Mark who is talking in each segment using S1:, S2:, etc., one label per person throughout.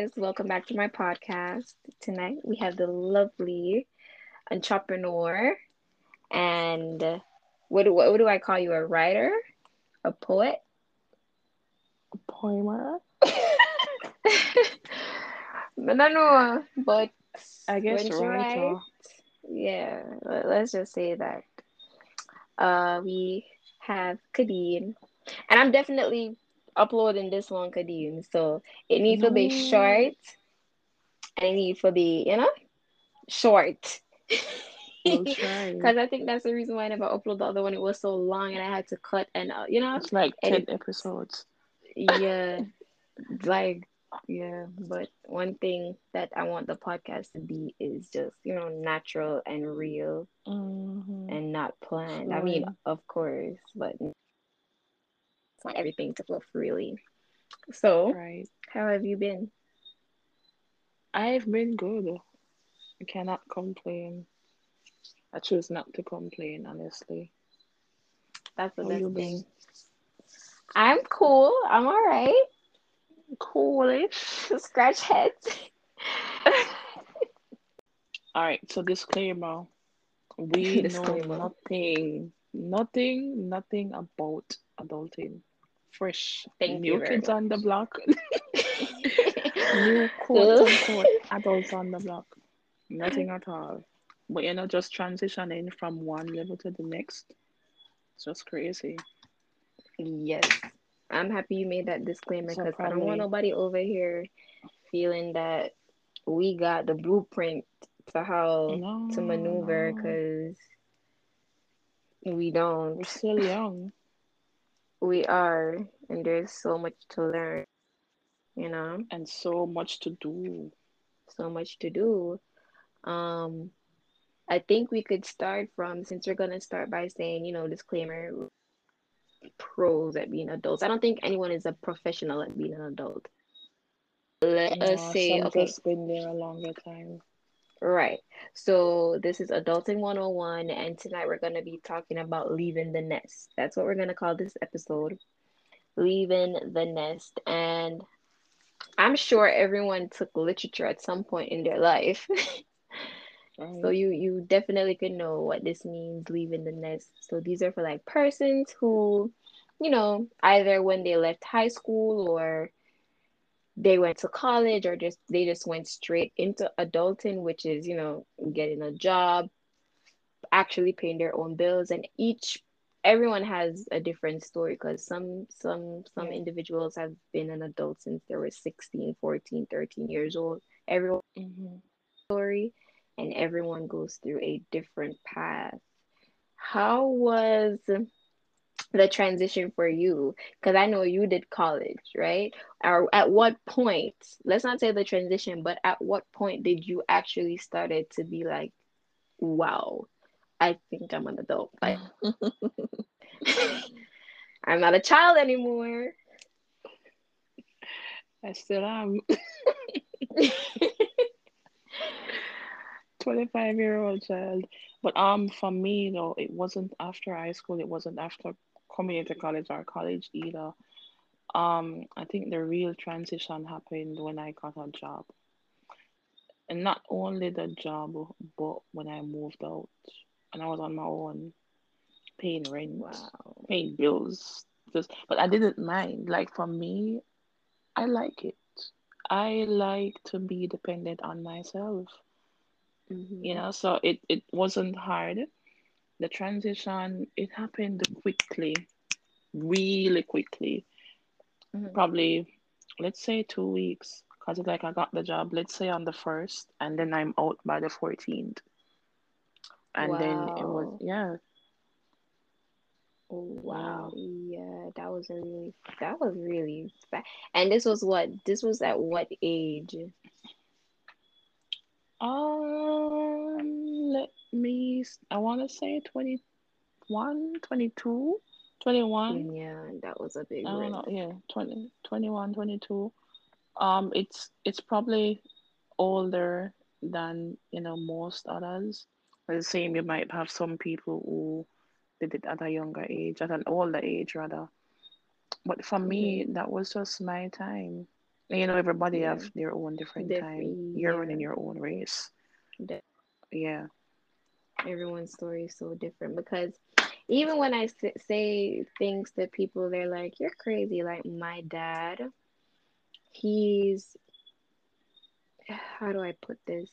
S1: guys, welcome back to my podcast. Tonight we have the lovely entrepreneur and what do, what, do I call you? A writer? A poet?
S2: A poemer?
S1: no, no, but
S2: I guess writer.
S1: Yeah, let's just say that. Uh, we have Kadeen, and I'm definitely uploading this one, Kadeen. So it needs no. to be short and it needs to be, you know, short. Because I think that's the reason why I never uploaded the other one. It was so long and I had to cut and, uh, you know,
S2: it's like 10 episodes.
S1: Yeah. like, yeah. But one thing that I want the podcast to be is just, you know, natural and real
S2: mm-hmm.
S1: and not planned. Right. I mean, of course, but want everything to flow freely. So,
S2: right.
S1: how have you been?
S2: I've been good. I cannot complain. I choose not to complain, honestly.
S1: That's the how best thing. I'm cool. I'm all right.
S2: Coolish.
S1: Scratch heads.
S2: all right. So disclaimer: we disclaimer. know nothing, nothing, nothing about adulting fresh
S1: Thank
S2: new kids much. on the block. new quote unquote adults on the block. Nothing at all. But you know, just transitioning from one level to the next. It's just crazy.
S1: Yes. I'm happy you made that disclaimer because so I don't want nobody over here feeling that we got the blueprint to how no, to maneuver because no. we don't.
S2: We're still young
S1: we are and there's so much to learn you know?
S2: And so much to do.
S1: So much to do. Um i think we could start from since we're going to start by saying you know disclaimer pros at being adults. I don't think anyone is a professional at being an adult. Let us say okay.
S2: been there a longer time
S1: Right. So this is Adulting 101, and tonight we're going to be talking about leaving the nest. That's what we're going to call this episode Leaving the Nest. And I'm sure everyone took literature at some point in their life. So you you definitely could know what this means leaving the nest. So these are for like persons who, you know, either when they left high school or they went to college or just they just went straight into adulting which is you know getting a job actually paying their own bills and each everyone has a different story because some some some yeah. individuals have been an adult since they were 16 14 13 years old everyone
S2: mm-hmm.
S1: story and everyone goes through a different path how was the transition for you because i know you did college right? Or at what point let's not say the transition but at what point did you actually started to be like wow i think i'm an adult like i'm not a child anymore.
S2: I still am. 25 year old child. But um for me though it wasn't after high school it wasn't after coming into college or college either. Um, I think the real transition happened when I got a job. And not only the job, but when I moved out and I was on my own, paying rent, wow. paying bills. Just, but I didn't mind. Like for me, I like it. I like to be dependent on myself.
S1: Mm-hmm.
S2: You know, so it, it wasn't hard the transition it happened quickly really quickly mm-hmm. probably let's say two weeks because it's like i got the job let's say on the first and then i'm out by the 14th and wow. then it was yeah
S1: Oh, wow. Yeah, that was a really that was really fast. And this was what this was at what age?
S2: Um, me, I want to say 21, 22, 21.
S1: Yeah, that was a big
S2: I don't know. Yeah, 20, 21, 22. Um, it's it's probably older than you know most others. The same, you might have some people who did it at a younger age, at an older age rather. But for me, that was just my time. you know, everybody
S1: Yeah,
S2: have their own different time.
S1: different.
S2: You're running your own race. Yeah.
S1: Everyone's story is so different because even when I say things to people, they're like, "You're crazy." Like my dad, he's how do I put this?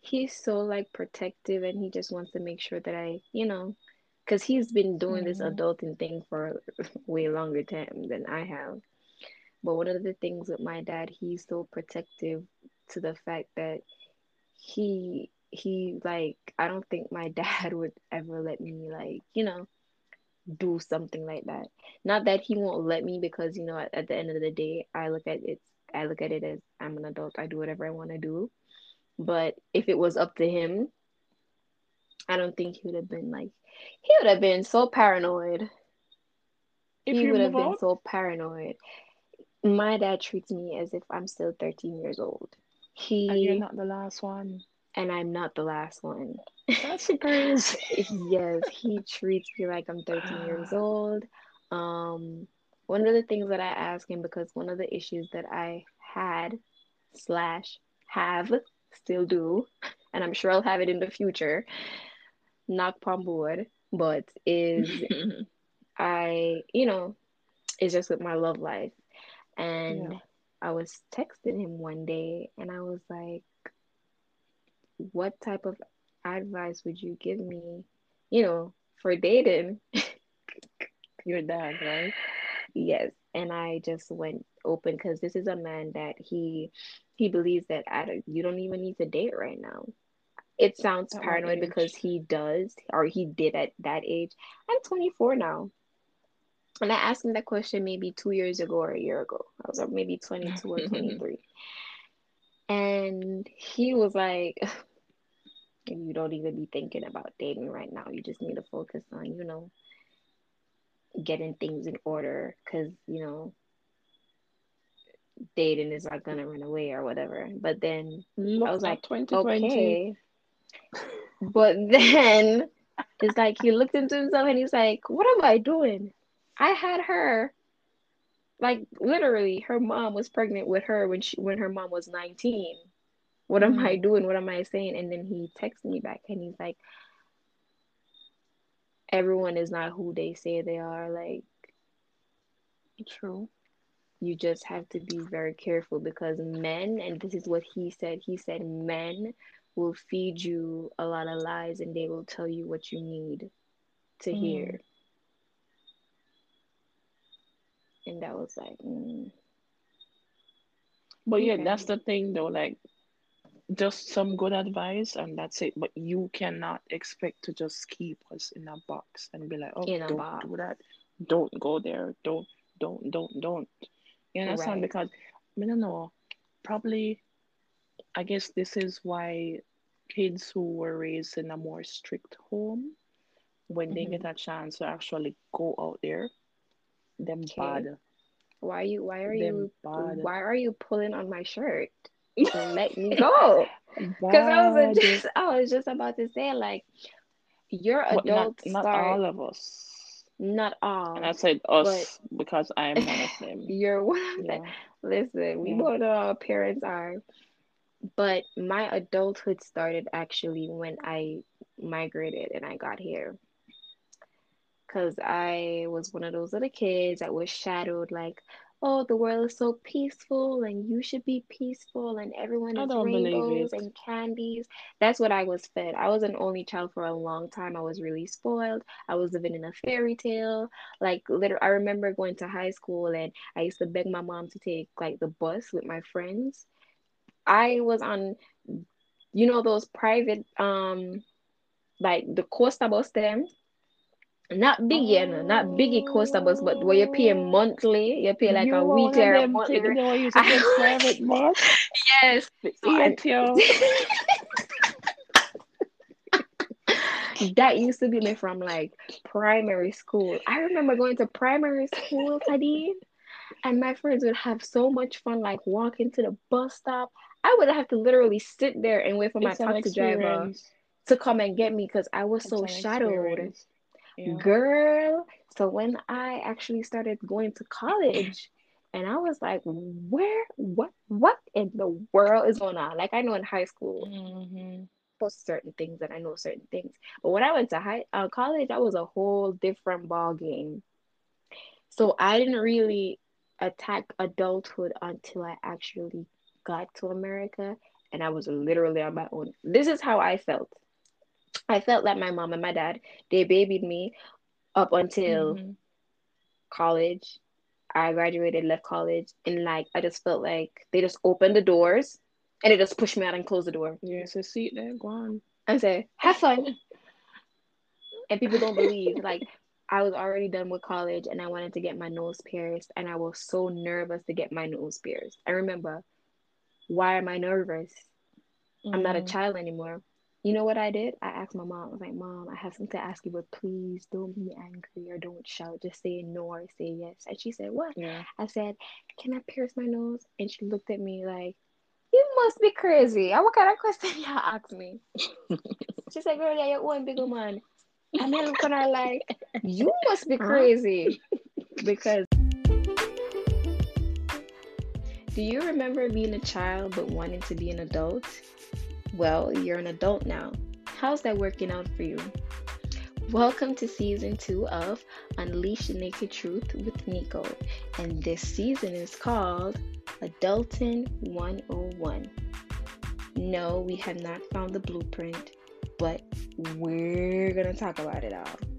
S1: He's so like protective and he just wants to make sure that I, you know, because he's been doing this
S2: Mm,
S1: adulting thing for way longer time than I have. But one of the things with my dad, he's so protective to the fact that he he like I don't think my dad would ever let me like, you know, do something like that. Not that he won't let me because, you know, at, at the end of the day, I look at it I look at it as I'm an adult. I do whatever I want to do. But if it was up to him, I don't think he would have been like he would have been so paranoid.
S2: If
S1: He would have been
S2: out,
S1: so paranoid. My dad treats me as if I'm still 13 years old.
S2: and you're not the last one.
S1: And I'm not the last one.
S2: That's crazy.
S1: Yes, he treats me like I'm 13 years old. Um, one of the things that I ask him because one of the issues that I had slash have still do, and I'm sure I'll have it in the future, knock on wood, but is I, you know, it's just with my love life. And
S2: Yeah.
S1: I was texting him one day and I was like, what type of advice would you give me, you know, for dating?
S2: Your dad, right?
S1: Yes. And I just went open because this is a man that he he believes that I you don't even need to date right now. It sounds
S2: At
S1: paranoid because he does or he did at that age. I'm 24 now. And I asked him that question maybe two years ago or a year ago. I was like maybe 22 or 23. And he was like, you don't even be thinking about dating right now. You just need to focus on, you know, getting things in order because, you know, dating is not gonna run away or whatever. But then I was like,
S2: 2020.
S1: okay. But then it's like he looked into himself and he's like, what am I doing? I had her like literally her mom was pregnant with her when she when her mom was 19. What am I
S2: Mm,
S1: doing? What am I saying? And then he texted me back and he's like, everyone is not who they say they are. Like
S2: true.
S1: you just have to be very careful because men, and this is what he said, he said men will feed you a lot of lies and they will tell you what you need to
S2: Mm.
S1: hear. And that was like, mm,
S2: But yeah, that's the thing though. Like, just some good advice and that's it. But you cannot expect to just keep us in a box and be like, oh, don't
S1: box,
S2: do that. Don't go there. Don't, don't, don't, don't. You understand?
S1: right?
S2: Because, I don't know, probably, I guess this is why kids who were raised in a more strict home, when they
S1: hmm
S2: get a chance to actually go out there, them
S1: Okay.
S2: bad,
S1: Why you? Why are
S2: them
S1: you?
S2: bad,
S1: Why are you pulling on my shirt? Let me go. Because I was just, I was just about to say, like, your
S2: But not
S1: adults
S2: not
S1: start
S2: all of us.
S1: not all.
S2: And I said us because I'm one of them.
S1: you're one of them. Listen, we
S2: yeah.
S1: both know our parents are, but my adulthood started actually when I migrated and I got here. Because I was one of those little kids that was shadowed like, oh, the world is so peaceful and you should be peaceful and everyone is rainbows and candies. That's what I was fed. I was an only child for a long time. I was really spoiled. I was living in a fairy tale. Like, literally, I remember going to high school and I used to beg my mom to take like the bus with my friends. I was on, you know, those private, um, like the Coaster bus them not big, you know, not biggie Coaster bus, but where you pay
S2: Oh,
S1: monthly, you pay like
S2: you
S1: a weekly or a monthly.
S2: thing
S1: re-
S2: they were used
S1: I
S2: take
S1: was,
S2: private bus.
S1: yes. So that used to be me from like primary school. I remember going to primary school, Kadeen, and my friends would have so much fun, like walking to the bus stop. I would have to literally sit there and wait for my
S2: It's
S1: taxi driver to come and get me because I was
S2: It's
S1: so shadowed.
S2: experience. Yeah.
S1: Girl, so when I actually started going to college, And I was like, where, what, what in the world is going on? Like I know in high school,
S2: Mm-hmm.
S1: post certain things and I know certain things. But when I went to high uh, college, that was a whole different ball game. So I didn't really attack adulthood until I actually got to America and I was literally on my own. This is how I felt. I felt like my mom and my dad, they babied me up until
S2: Mm-hmm.
S1: college. I graduated, left college, and like I just felt like they just opened the doors and they just pushed me out and closed the door
S2: Yeah, so seat there, go on.
S1: and say, have fun. and people don't believe. Like I was already done with college and I wanted to get my nose pierced and I was so nervous to get my nose pierced. I remember, why am I nervous? I'm not a
S2: Mhm.
S1: child anymore. You know what I did? I asked my mom, I was like, Mom, I have something to ask you, but please don't be angry or don't shout. Just say no or say yes. And she said, What?
S2: Yeah.
S1: I said, Can I pierce my nose? And she looked at me like, You must be crazy. And what kind of question you ask me? she said, Girl, yeah, you're one big man. And I look at her like, You must be crazy. Because do you remember being a child but wanting to be an adult? Well, you're an adult now. How's that working out for you? Welcome to season two of Unleash the Naked Truth with Nico. And this season is called Adulting 101. No, we have not found the blueprint, but we're to talk about it all.